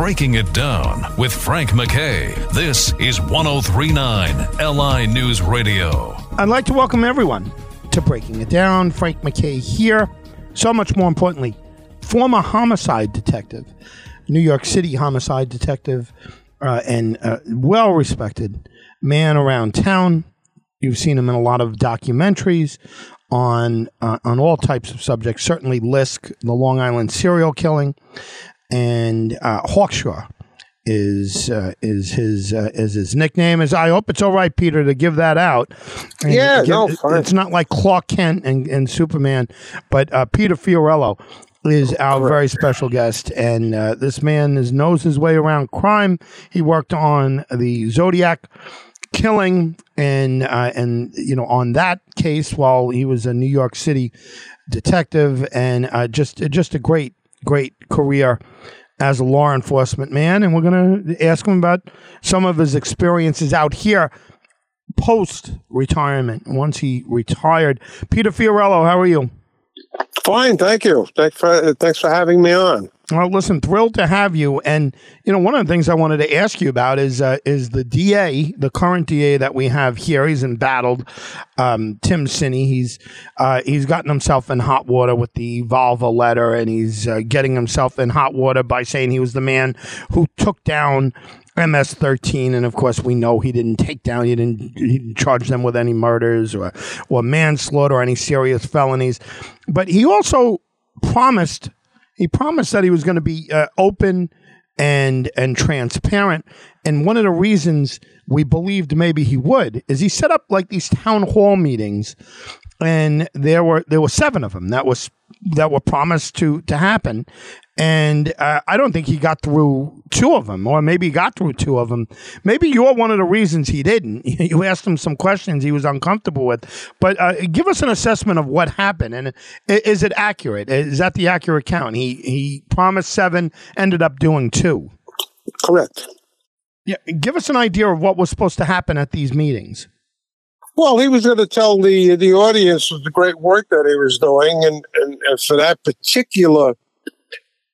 Breaking It Down with Frank MacKay. This is 1039 LI News Radio. I'd like to welcome everyone to Breaking It Down. Frank MacKay here. So much more importantly, former homicide detective, New York City homicide detective, uh, and uh, well respected man around town. You've seen him in a lot of documentaries on uh, on all types of subjects. Certainly, Lisk, the Long Island serial killing, and uh, Hawkshaw is uh, is his uh, is his nickname. Is I hope it's all right, Peter, to give that out. And Yeah, give- no, fine. it's not like Clark Kent and, and Superman, but uh, Peter Fiorello is our very special guest, and uh, this man is knows his way around crime. He worked on the Zodiac killing and uh, and you know on that case while he was a New York City detective and uh, just just a great great career as a law enforcement man and we're going to ask him about some of his experiences out here post retirement once he retired Peter Fiorello how are you Fine, thank you. Thanks for thanks for having me on. Well, listen, thrilled to have you. And you know, one of the things I wanted to ask you about is uh, is the DA, the current DA that we have here. He's embattled um, Tim Sini. He's uh, he's gotten himself in hot water with the Valva letter, and he's uh, getting himself in hot water by saying he was the man who took down. MS-13, and of course we know he didn't take down, he didn't, he didn't charge them with any murders or or manslaughter or any serious felonies, but he also promised he promised that he was going to be uh, open and and transparent. And one of the reasons we believed maybe he would is he set up like these town hall meetings, and there were there were seven of them that was that were promised to to happen. And uh, I don't think he got through two of them, or maybe he got through two of them. Maybe you're one of the reasons he didn't. You asked him some questions he was uncomfortable with, but uh, give us an assessment of what happened, and is it accurate? Is that the accurate count? He he promised seven, ended up doing two. Correct. Yeah, give us an idea of what was supposed to happen at these meetings. Well, he was going to tell the the audience the great work that he was doing, and and, and for that particular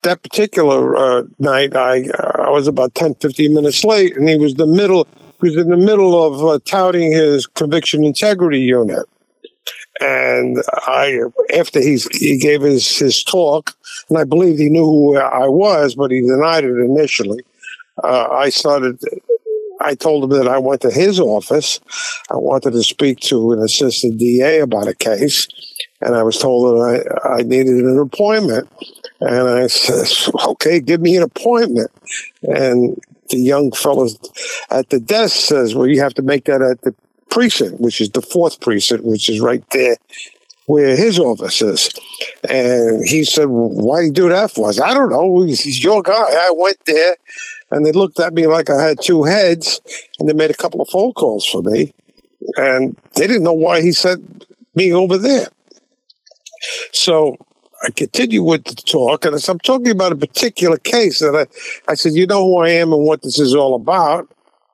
that particular uh, night, I I was about 10, 15 minutes late, and he was the middle. He was in the middle of uh, touting his conviction integrity unit. And I, after he's, he gave his, his talk, and I believe he knew who I was, but he denied it initially. Uh, I started, I told him that I went to his office. I wanted to speak to an assistant DA about a case, and I was told that I, I needed an appointment. And I said, okay, give me an appointment. And the young fellow at the desk says, well, you have to make that at the precinct, which is the fourth precinct, which is right there where his office is. And he said, well, why do you do that for us? I don't know. He's, he's your guy. I went there and they looked at me like I had two heads and they made a couple of phone calls for me. And they didn't know why he sent me over there. So I continued with the talk, and as I'm talking about a particular case that I, I said, You know who I am and what this is all about?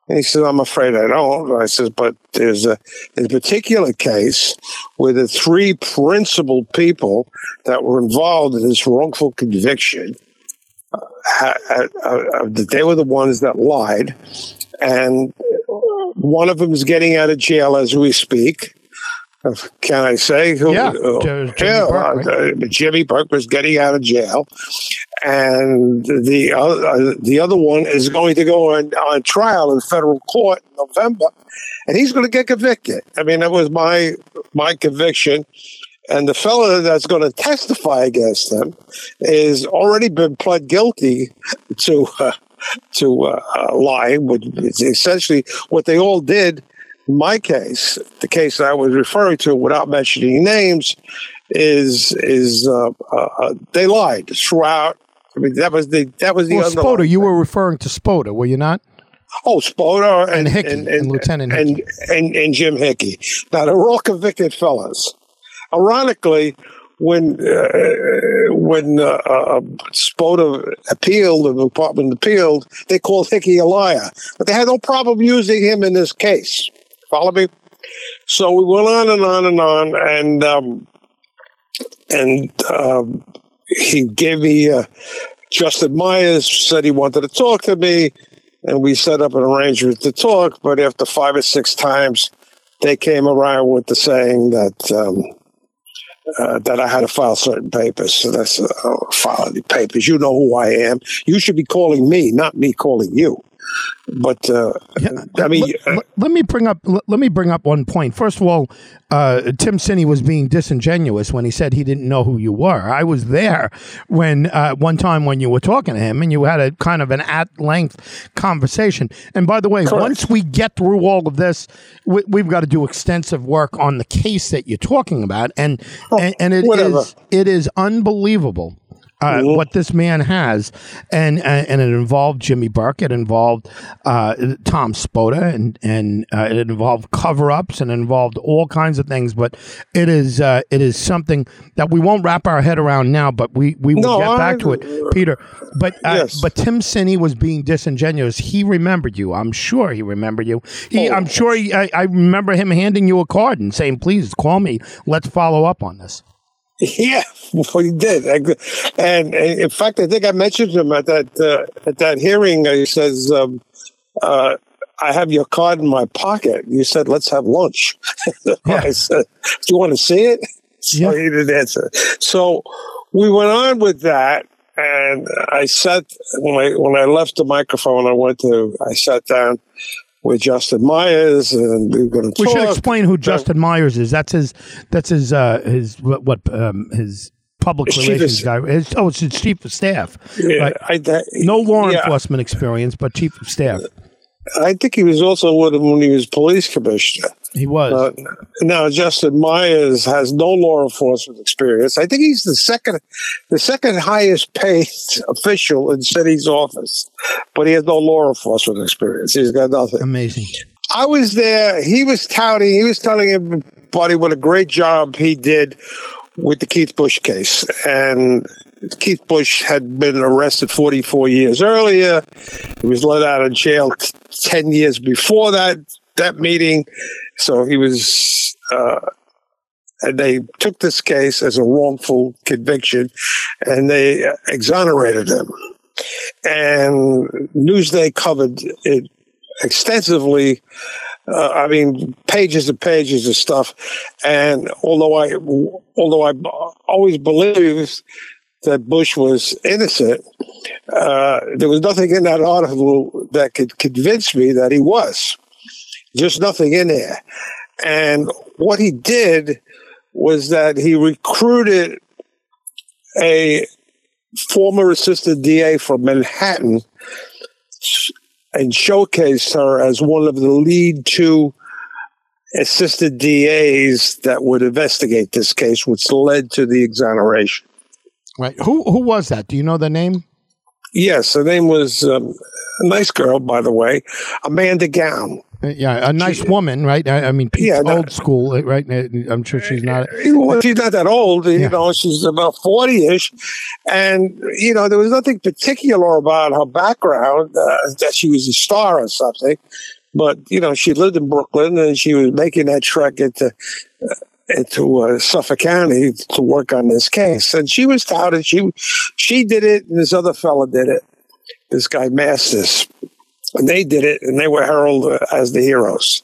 And he said, I'm afraid I don't. I said, But there's a, there's a particular case where the three principal people that were involved in this wrongful conviction, uh, uh, uh, that they were the ones that lied. And one of them is getting out of jail as we speak. Uh, Can I say who? Yeah, uh, Jimmy yeah, Burke, uh, Jimmy Burke was getting out of jail, and the other the other one is going to go on, on trial in federal court in November, and he's going to get convicted. I mean, that was my my conviction. And the fellow that's going to testify against them is already been pled guilty to uh, to uh, uh, lying, which is essentially what they all did. In my case, the case that I was referring to, without mentioning names, is is uh, uh, they lied throughout. I mean, that was the that was the Well, Spota, you were referring to Spota, were you not? Oh, Spota and, And Hickey, and Lieutenant and, and, and Jim Hickey. Now they're all convicted fellas. Ironically, when uh, when uh, uh, Spota appealed, the department appealed, they called Hickey a liar, but they had no problem using him in this case. Follow me? So we went on and on and on, and um, and um, he gave me uh, Justin Myers said he wanted to talk to me, and we set up an arrangement to talk. But after five or six times, they came around with the saying that um, uh, that I had to file certain papers. So that's uh, file any papers. You know who I am. You should be calling me, not me calling you. But uh, I mean, let, let, let me bring up let, me bring up one point. First of all, uh, Tim Sini was being disingenuous when he said he didn't know who you were. I was there when uh, one time when you were talking to him, and you had a kind of an at length conversation. And by the way, Correct. once we get through all of this, we, we've got to do extensive work on the case that you're talking about, and and, and it is it is unbelievable uh, what this man has, and and and it involved Jimmy Burke, it involved uh, Tom Spota, and and uh, it involved cover ups, and involved all kinds of things. But it is uh, it is something that we won't wrap our head around now, but we we will No, get back I- to it, Peter. But uh, Yes. but Tim Sini was being disingenuous. He remembered you. I'm sure he remembered you. He, Oh. I'm sure he, I, I remember him handing you a card and saying, "Please call me. Let's follow up on this." Yeah, well, he did, and, and in fact, I think I mentioned him at that uh, at that hearing. He says, um, uh, "I have your card in my pocket." You said, "Let's have lunch." I said, "Do you want to see it?" So Yeah. he didn't answer. So we went on with that, and I sat when I when I left the microphone. I went to I sat down with Justin Myers, and we were going to We should explain who Justin Myers is. That's his. That's his. Uh, his what? what um, his public relations of- guy. His, oh, it's his chief of staff. Yeah, Right. I, that, No law yeah. enforcement experience, but chief of staff. I think he was also with him when he was police commissioner. He was. Uh, now Justin Myers has no law enforcement experience. I think he's the second, the second highest paid official in city's office, but he has no law enforcement experience. He's got nothing. Amazing. I was there. He was touting. He was telling everybody what a great job he did with the Keith Bush case. And Keith Bush had been arrested 44 years earlier. He was let out of jail t- 10 years before that that meeting. So he was. Uh, and they took this case as a wrongful conviction, and they exonerated him. And Newsday covered it extensively. Uh, I mean, pages and pages of stuff. And although I, although I always believed that Bush was innocent, uh, there was nothing in that article that could convince me that he was. Just nothing in there. And what he did was that he recruited a former assistant DA from Manhattan and showcased her as one of the lead two assistant DAs that would investigate this case, which led to the exoneration. Right. Who who was that? Do you know the name? Yes, her name was um, a nice girl, by the way, Amanda Gown. Uh, Yeah, a nice woman, right? I, I mean, Pete's Yeah, old school, uh, right? Uh, I'm sure she's not. Well, she's not that old, you Yeah. know, she's about 40 ish. And, you know, there was nothing particular about her background uh, that she was a star or something. But, you know, she lived in Brooklyn and she was making that trek into, uh, into uh, Suffolk County to work on this case. And she was touted. She, she did it, and this other fella did it, this guy Masters. They did it, and they were heralded as the heroes.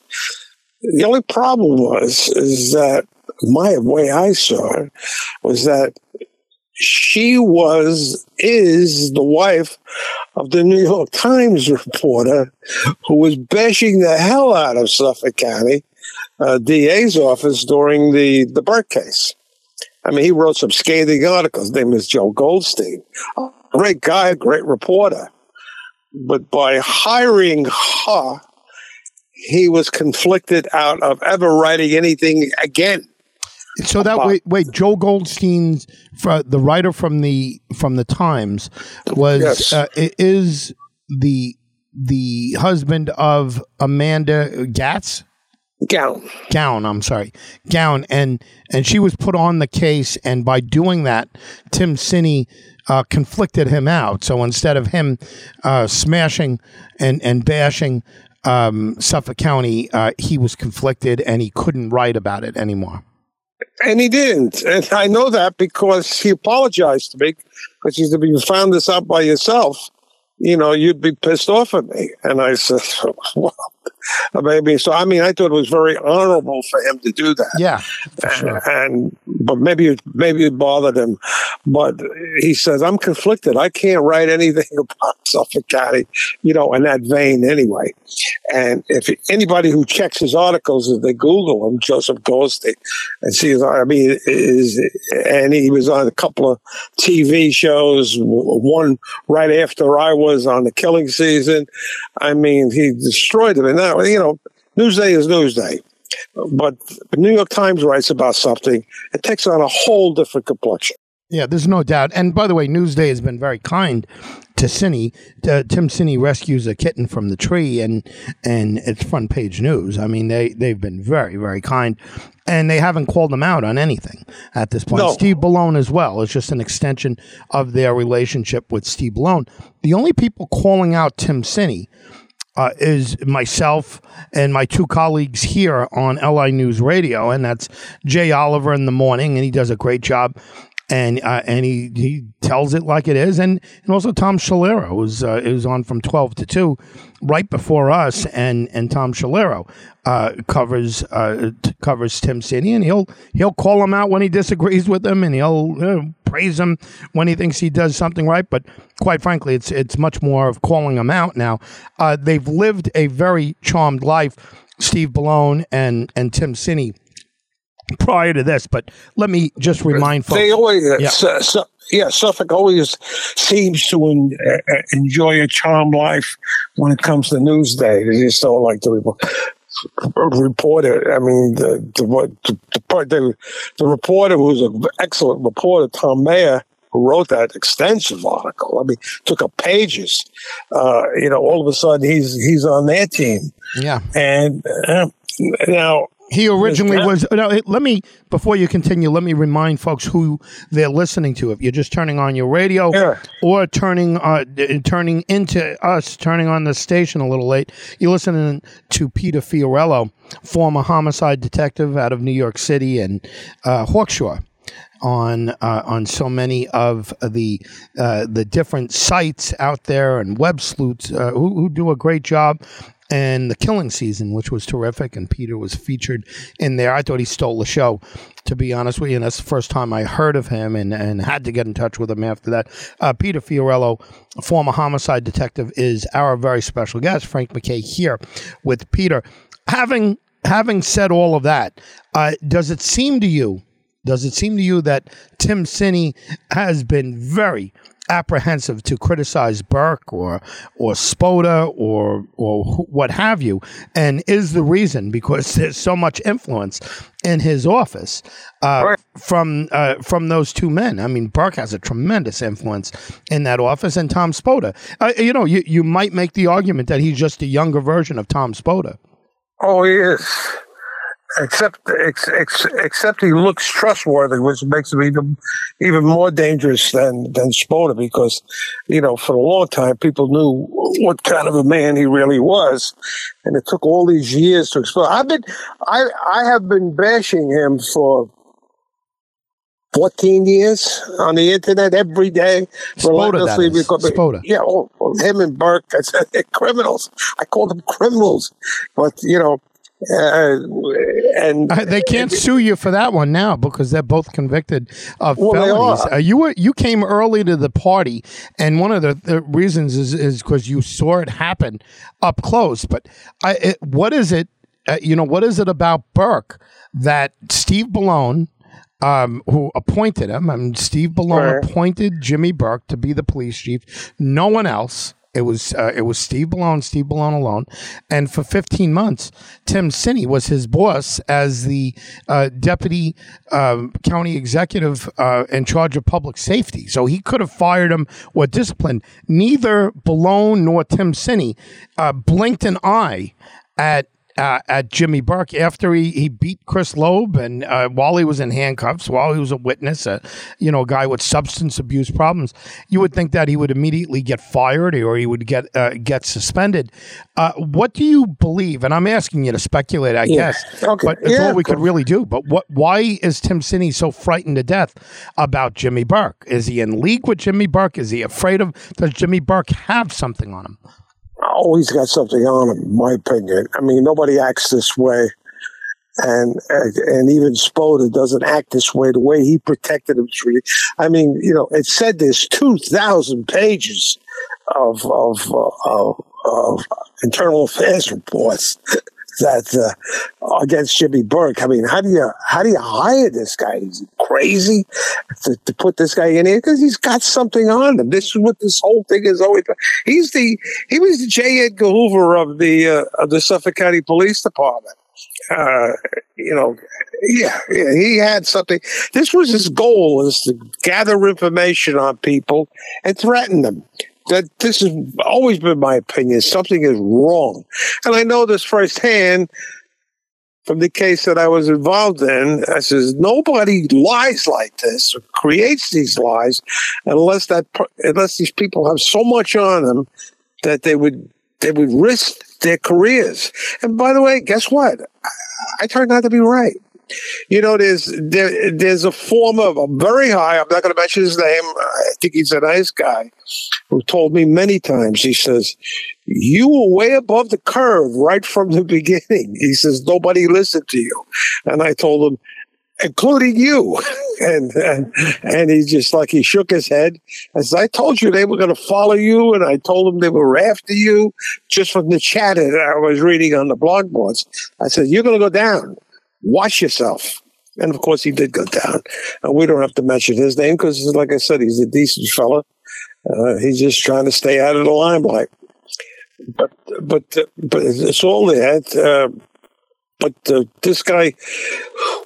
The only problem was is that my way I saw it was that she was is the wife of the New York Times reporter who was bashing the hell out of Suffolk County uh, DA's office during the the Burke case. I mean, he wrote some scathing articles. His name is Joe Goldstein. Great guy, great reporter. But by hiring her, he was conflicted out of ever writing anything again. So that wait, wait, Joe Goldstein's the writer from the from the Times was Yes. uh, is the the husband of Amanda Gatz. Gown. Gown, I'm sorry, Gown, and and she was put on the case, and by doing that, Tim Sinney uh, conflicted him out. So instead of him uh, smashing and and bashing um, Suffolk County, uh, he was conflicted, and he couldn't write about it anymore. And he didn't. And I know that because he apologized to me because he said, if you found this out by yourself, you know, you'd be pissed off at me. And I said, well, maybe. So, I mean, I thought it was very honorable for him to do that. Yeah, sure. And, but maybe, maybe it bothered him. But he says, I'm conflicted. I can't write anything about Suffolk County, you know, in that vein anyway. And if anybody who checks his articles, if they Google him, Joseph Goldstein, and sees, I mean, is, and he was on a couple of TV shows, one right after I was on the killing season. I mean, he destroyed it. And now, you know, Newsday is Newsday. But the New York Times writes about something, it takes on a whole different complexion. Yeah, there's no doubt. And by the way, Newsday has been very kind to Sini. Uh, Tim Sini rescues a kitten from the tree, and and it's front page news. I mean, they they've been very very kind, and they haven't called them out on anything at this point. No. Steve Bellone as well. It's just an extension of their relationship with Steve Bellone. The only people calling out Tim Sini uh, is myself and my two colleagues here on LI News Radio, and that's Jay Oliver in the morning, and he does a great job. And uh, and he, he tells it like it is, and, and also Tom Shalero was uh, is on from twelve to two, right before us, and and Tom Shalero uh, covers uh, t- covers Tim Sini, and he'll he'll call him out when he disagrees with him, and he'll praise him when he thinks he does something right. But quite frankly, it's it's much more of calling him out now. Uh, they've lived a very charmed life, Steve Bellone and and Tim Sini prior to this. But let me just remind folks. They always, Yeah. Su- Su- yeah, Suffolk always seems to en- uh, enjoy a charmed life when it comes to Newsday. They just don't like to report. Reporter, I mean, the the what the, the, part- the, the reporter who's an excellent reporter, Tom Mayer, who wrote that extensive article. I mean, took up pages. Uh, you know, all of a sudden he's he's on their team, yeah. and uh, now He originally was. No, let me before you continue. Let me remind folks who they're listening to. If you're just turning on your radio Yeah. or turning uh, turning into us, turning on the station a little late, you're listening to Peter Fiorello, former homicide detective out of New York City and uh, Hawkshaw on uh, on so many of the uh, the different sites out there and web sleuths uh, who, who do a great job. And the killing season, which was terrific, and Peter was featured in there. I thought he stole the show, to be honest with you. And that's the first time I heard of him, and, and had to get in touch with him after that. Uh, Peter Fiorello, former homicide detective, is our very special guest. Frank MacKay here with Peter. Having having said all of that, uh, does it seem to you does it seem to you that Tim Sini has been very apprehensive to criticize Burke or or Spota or or what have you, and is the reason because there's so much influence in his office uh, from uh, from those two men? I mean, Burke has a tremendous influence in that office, and Tom Spota. Uh, you know, you you might make the argument that he's just a younger version of Tom Spota. Oh, he is. Except, ex, ex, except he looks trustworthy, which makes him even even more dangerous than than Spota. Because, you know, for a long time, people knew what kind of a man he really was, and it took all these years to explore. I've been, I I have been bashing him for. 14 years on the internet every day. Spota, because- Spota. Yeah, oh, him and Burke, I said, they're criminals. I call them criminals. But, you know, uh, and Uh, they can't sue you for that one now because they're both convicted of Well, felonies. Uh, you were you came early to the party, and one of the, the reasons is is because you saw it happen up close. But I, it, what is it? Uh, you know, what is it about Burke that Steve Bellone? Um, who appointed him? I mean, Steve Bellone Right. appointed Jimmy Burke to be the police chief. No one else. It was uh, it was Steve Bellone, Steve Bellone alone, and for 15 months, Tim Sini was his boss as the uh, deputy um, county executive uh, in charge of public safety. So he could have fired him or disciplined. Neither Bellone nor Tim Sini uh, blinked an eye at uh, at Jimmy Burke after he, he beat Chris Loeb and uh, while he was in handcuffs, while he was a witness, a you know a guy with substance abuse problems, you would think that he would immediately get fired or he would get uh, get suspended. Uh, what do you believe? And I'm asking you to speculate, I Yeah. guess, Okay. but it's Yeah, all we could really do. But what? Why is Tim Sini so frightened to death about Jimmy Burke? Is he in league with Jimmy Burke? Is he afraid of? Does Jimmy Burke have something on him? Always got something on him, in my opinion. I mean, nobody acts this way. And and even Spota doesn't act this way. The way he protected him, I mean, you know, it said there's two thousand pages of of, uh, of of internal affairs reports that uh, against Jimmy Burke. I mean, how do you how do you hire this guy? Is he crazy to, to put this guy in here because he's got something on him? This is what this whole thing is always. He's the he was the J. Edgar Hoover of the uh, of the Suffolk County Police Department. Uh, you know, yeah, yeah, he had something. This was his goal: is to gather information on people and threaten them. That this has always been my opinion. Something is wrong, and I know this firsthand from the case that I was involved in. I says nobody lies like this or creates these lies unless that unless these people have so much on them that they would they would risk their careers. And by the way, guess what? I, I turned out to be right. You know, there's there, there's a former, a very high. I'm not going to mention his name. I think he's a nice guy who told me many times. He says, "You were way above the curve right from the beginning." He says, "Nobody listened to you," and I told him, including you. and, and and he just like he shook his head. As I told you, they were going to follow you, and I told them they were after you. Just from the chat that I was reading on the blog boards, I said, "You're going to go down. Watch yourself." And of course, he did go down. And we don't have to mention his name because, like I said, he's a decent fella. Uh, he's just trying to stay out of the limelight. But but but it's all there. Uh, but uh, this guy,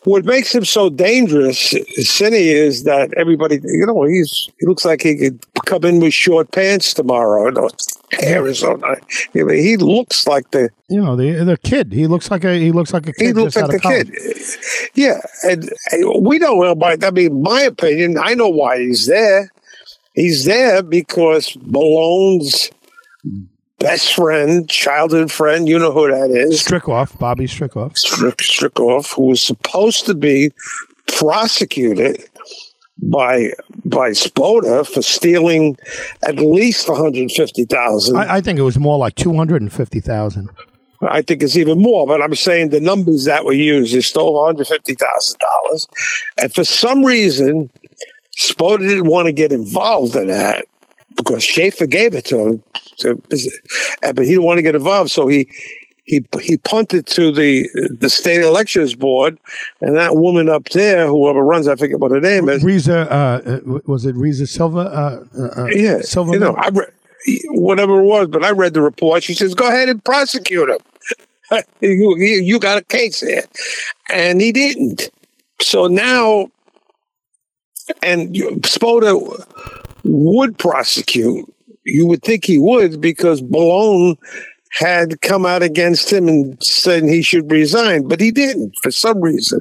what makes him so dangerous, Cindy, is that everybody, you know, he's he looks like he could come in with short pants tomorrow. You know, hair is so nice. I mean, he looks like the You know, the the kid. He looks like a he looks like a kid. he looks just like out the college. kid. Yeah, and we don't know about. I mean, my opinion, I know why he's there. He's there because Malone's best friend, childhood friend, you know who that is, Strickoff, Bobby Strickoff. Strick, Strickoff, who was supposed to be prosecuted by by Spota for stealing at least one hundred fifty thousand. I, I think it was more like two hundred and fifty thousand. I think it's even more, but I'm saying the numbers that were used is still $150,000. And for some reason, Spota didn't want to get involved in that because Schaefer gave it to him. So, but he didn't want to get involved. So he, he, he punted to the, the state elections board and that woman up there, whoever runs, I forget what her name is. Reza, uh, uh, was it Reza Silva? Uh, uh, uh, Yeah, Silva. you know, I re- whatever it was, but I read the report. She says, "Go ahead and prosecute him. you, you, got a case here," and he didn't. So now, and Spota would prosecute. You would think he would because Malone had come out against him and said he should resign, but he didn't for some reason.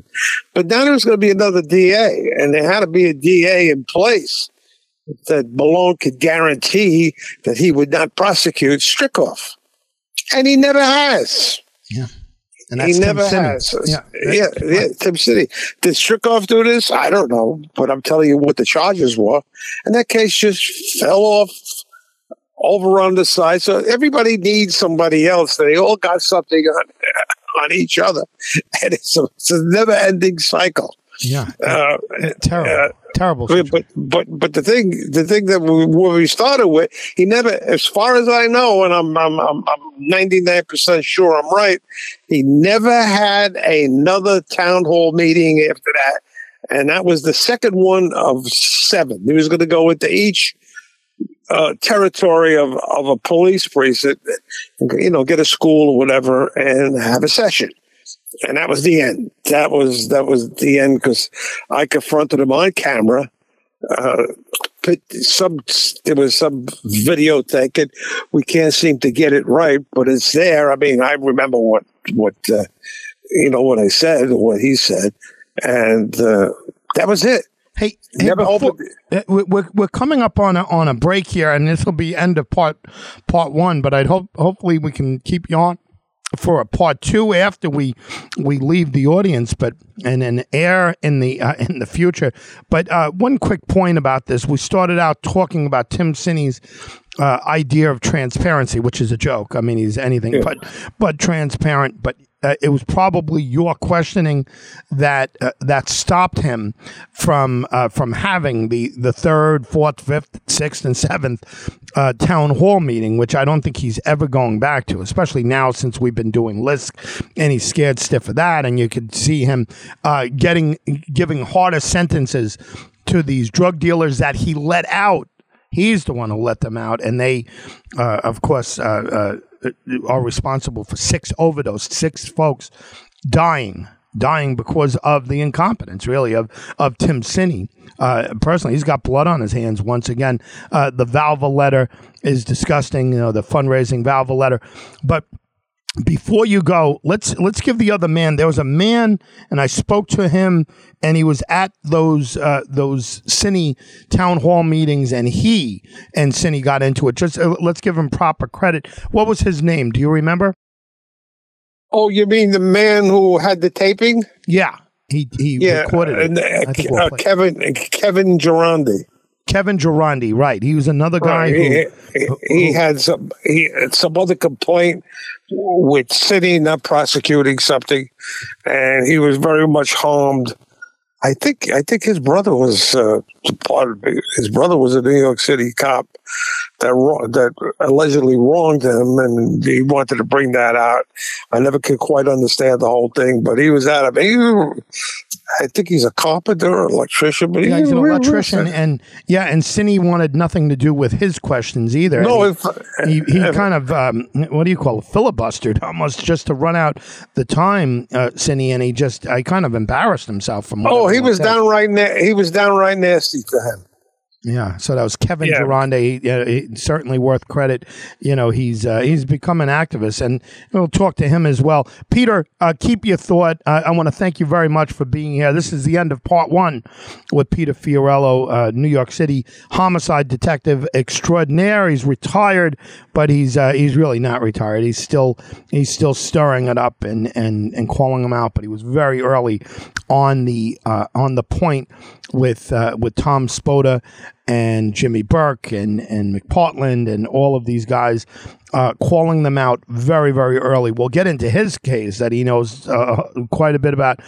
But now there's going to be another DA, and there had to be a DA in place that Malone could guarantee that he would not prosecute Strickoff. And he never has. And he never has. Yeah, yeah, yeah, Tim City. Did Strickoff do this? I don't know, but I'm telling you what the charges were. And that case just fell off over on the side. So everybody needs somebody else. They all got something on, on each other. And it's a, it's a never ending cycle. yeah. Uh, terrible, terrible. but, situation. but but but the thing the thing that we, we started with, he never, as far as I know, and I'm I'm I'm ninety nine percent sure I'm right. He never had another town hall meeting after that, and that was the second one of seven. He was going to go into each uh, territory of of a police precinct, you know, get a school or whatever, and have a session and that was the end. That was that was the end because I confronted him on camera. Uh, some there was some video taken. We can't seem to get it right, but it's there. I mean, I remember what what uh, you know what I said, what he said, and uh, that was it. Hey, hey Never before- opened- we- we're, we're coming up on a, on a break here, and this will be end of part part one. But I'd hope hopefully we can keep you on for a part two after we we leave the audience, but and then air in the uh, in the future. But uh, one quick point about this: we started out talking about Tim Sini's uh, idea of transparency, which is a joke. I mean, he's anything but but transparent. But uh, it was probably your questioning that uh, that stopped him from uh, from having the the third, fourth, fifth, sixth, and seventh uh, town hall meeting, which I don't think he's ever going back to, especially now since we've been doing Lisk, and he's scared stiff of that, and you could see him uh, getting giving harder sentences to these drug dealers that he let out. He's the one who let them out, and they, uh, of course, are responsible for six overdose, six folks dying, dying because of the incompetence, really, of of Tim Sini. Uh, personally, he's got blood on his hands once again. Uh, the Valva letter is disgusting. You know, the fundraising Valva letter, but before you go, let's let's give the other man. There was a man, and I spoke to him, and he was at those uh, those Sini town hall meetings, and he and Sini got into it. Just uh, let's give him proper credit. What was his name? Do you remember? Oh, you mean the man who had the taping? Yeah, he he Yeah, recorded it. uh, uh, Kevin Kevin Gerandi. Kevin Gerandi, right? He was another guy Right. who. he, he, he had some he had some other complaint with city not prosecuting something, and he was very much harmed. I think I think his brother was uh, part of it. His brother was a New York City cop that that allegedly wronged him, and he wanted to bring that out. I never could quite understand the whole thing, but he was out of. He, I think he's a carpenter or electrician, but Yeah, he's he's an electrician, and yeah, and Sini wanted nothing to do with his questions either. No, if, he, he, he kind of um, what do you call it filibustered almost just to run out the time uh Sini and he just I kind of embarrassed himself from Oh, he was said. downright na- he was downright nasty to him. Yeah. So that was Kevin Yeah. Durande. Uh, he- certainly worth credit. You know he's uh, he's become an activist and we'll talk to him as well. Peter uh, keep your thought. Uh, I want to thank you very much for being here. This is the end of part one with Peter Fiorello uh, New York City homicide detective extraordinaire. He's retired but he's uh, he's really not retired. He's still he's still stirring it up and and and calling them out but he was very early on the uh, on the point with uh, with Tom Spota and Jimmy Burke and and McPartland and all of these guys uh, calling them out very very early. We'll get into his case that he knows uh, quite a bit about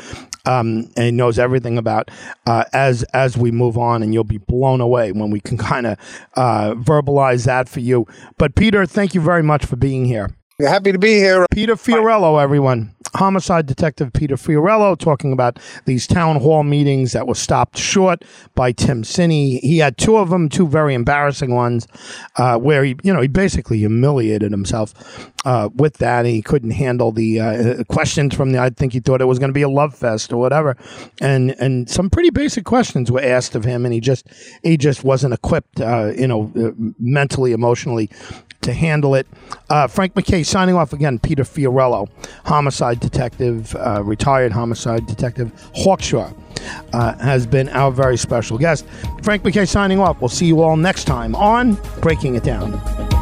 um, and he knows everything about uh, as as we move on, and you'll be blown away when we can kind of uh, verbalize that for you. But Peter, thank you very much for being here. Happy to be here. Peter Fiorello, everyone. Homicide Detective Peter Fiorello talking about these town hall meetings that were stopped short by Tim Sini. He had two of them, two very embarrassing ones, uh, where he, you know, he basically humiliated himself uh, with that. He couldn't handle the uh, questions from the. I think he thought it was going to be a love fest or whatever, and and some pretty basic questions were asked of him, and he just he just wasn't equipped, uh, you know, uh, mentally, emotionally to handle it. Uh, Frank MacKay signing off again. Peter Fiorello, homicide detective, uh, retired homicide detective, Hawkshaw, uh, has been our very special guest. Frank MacKay signing off. We'll see you all next time on Breaking It Down.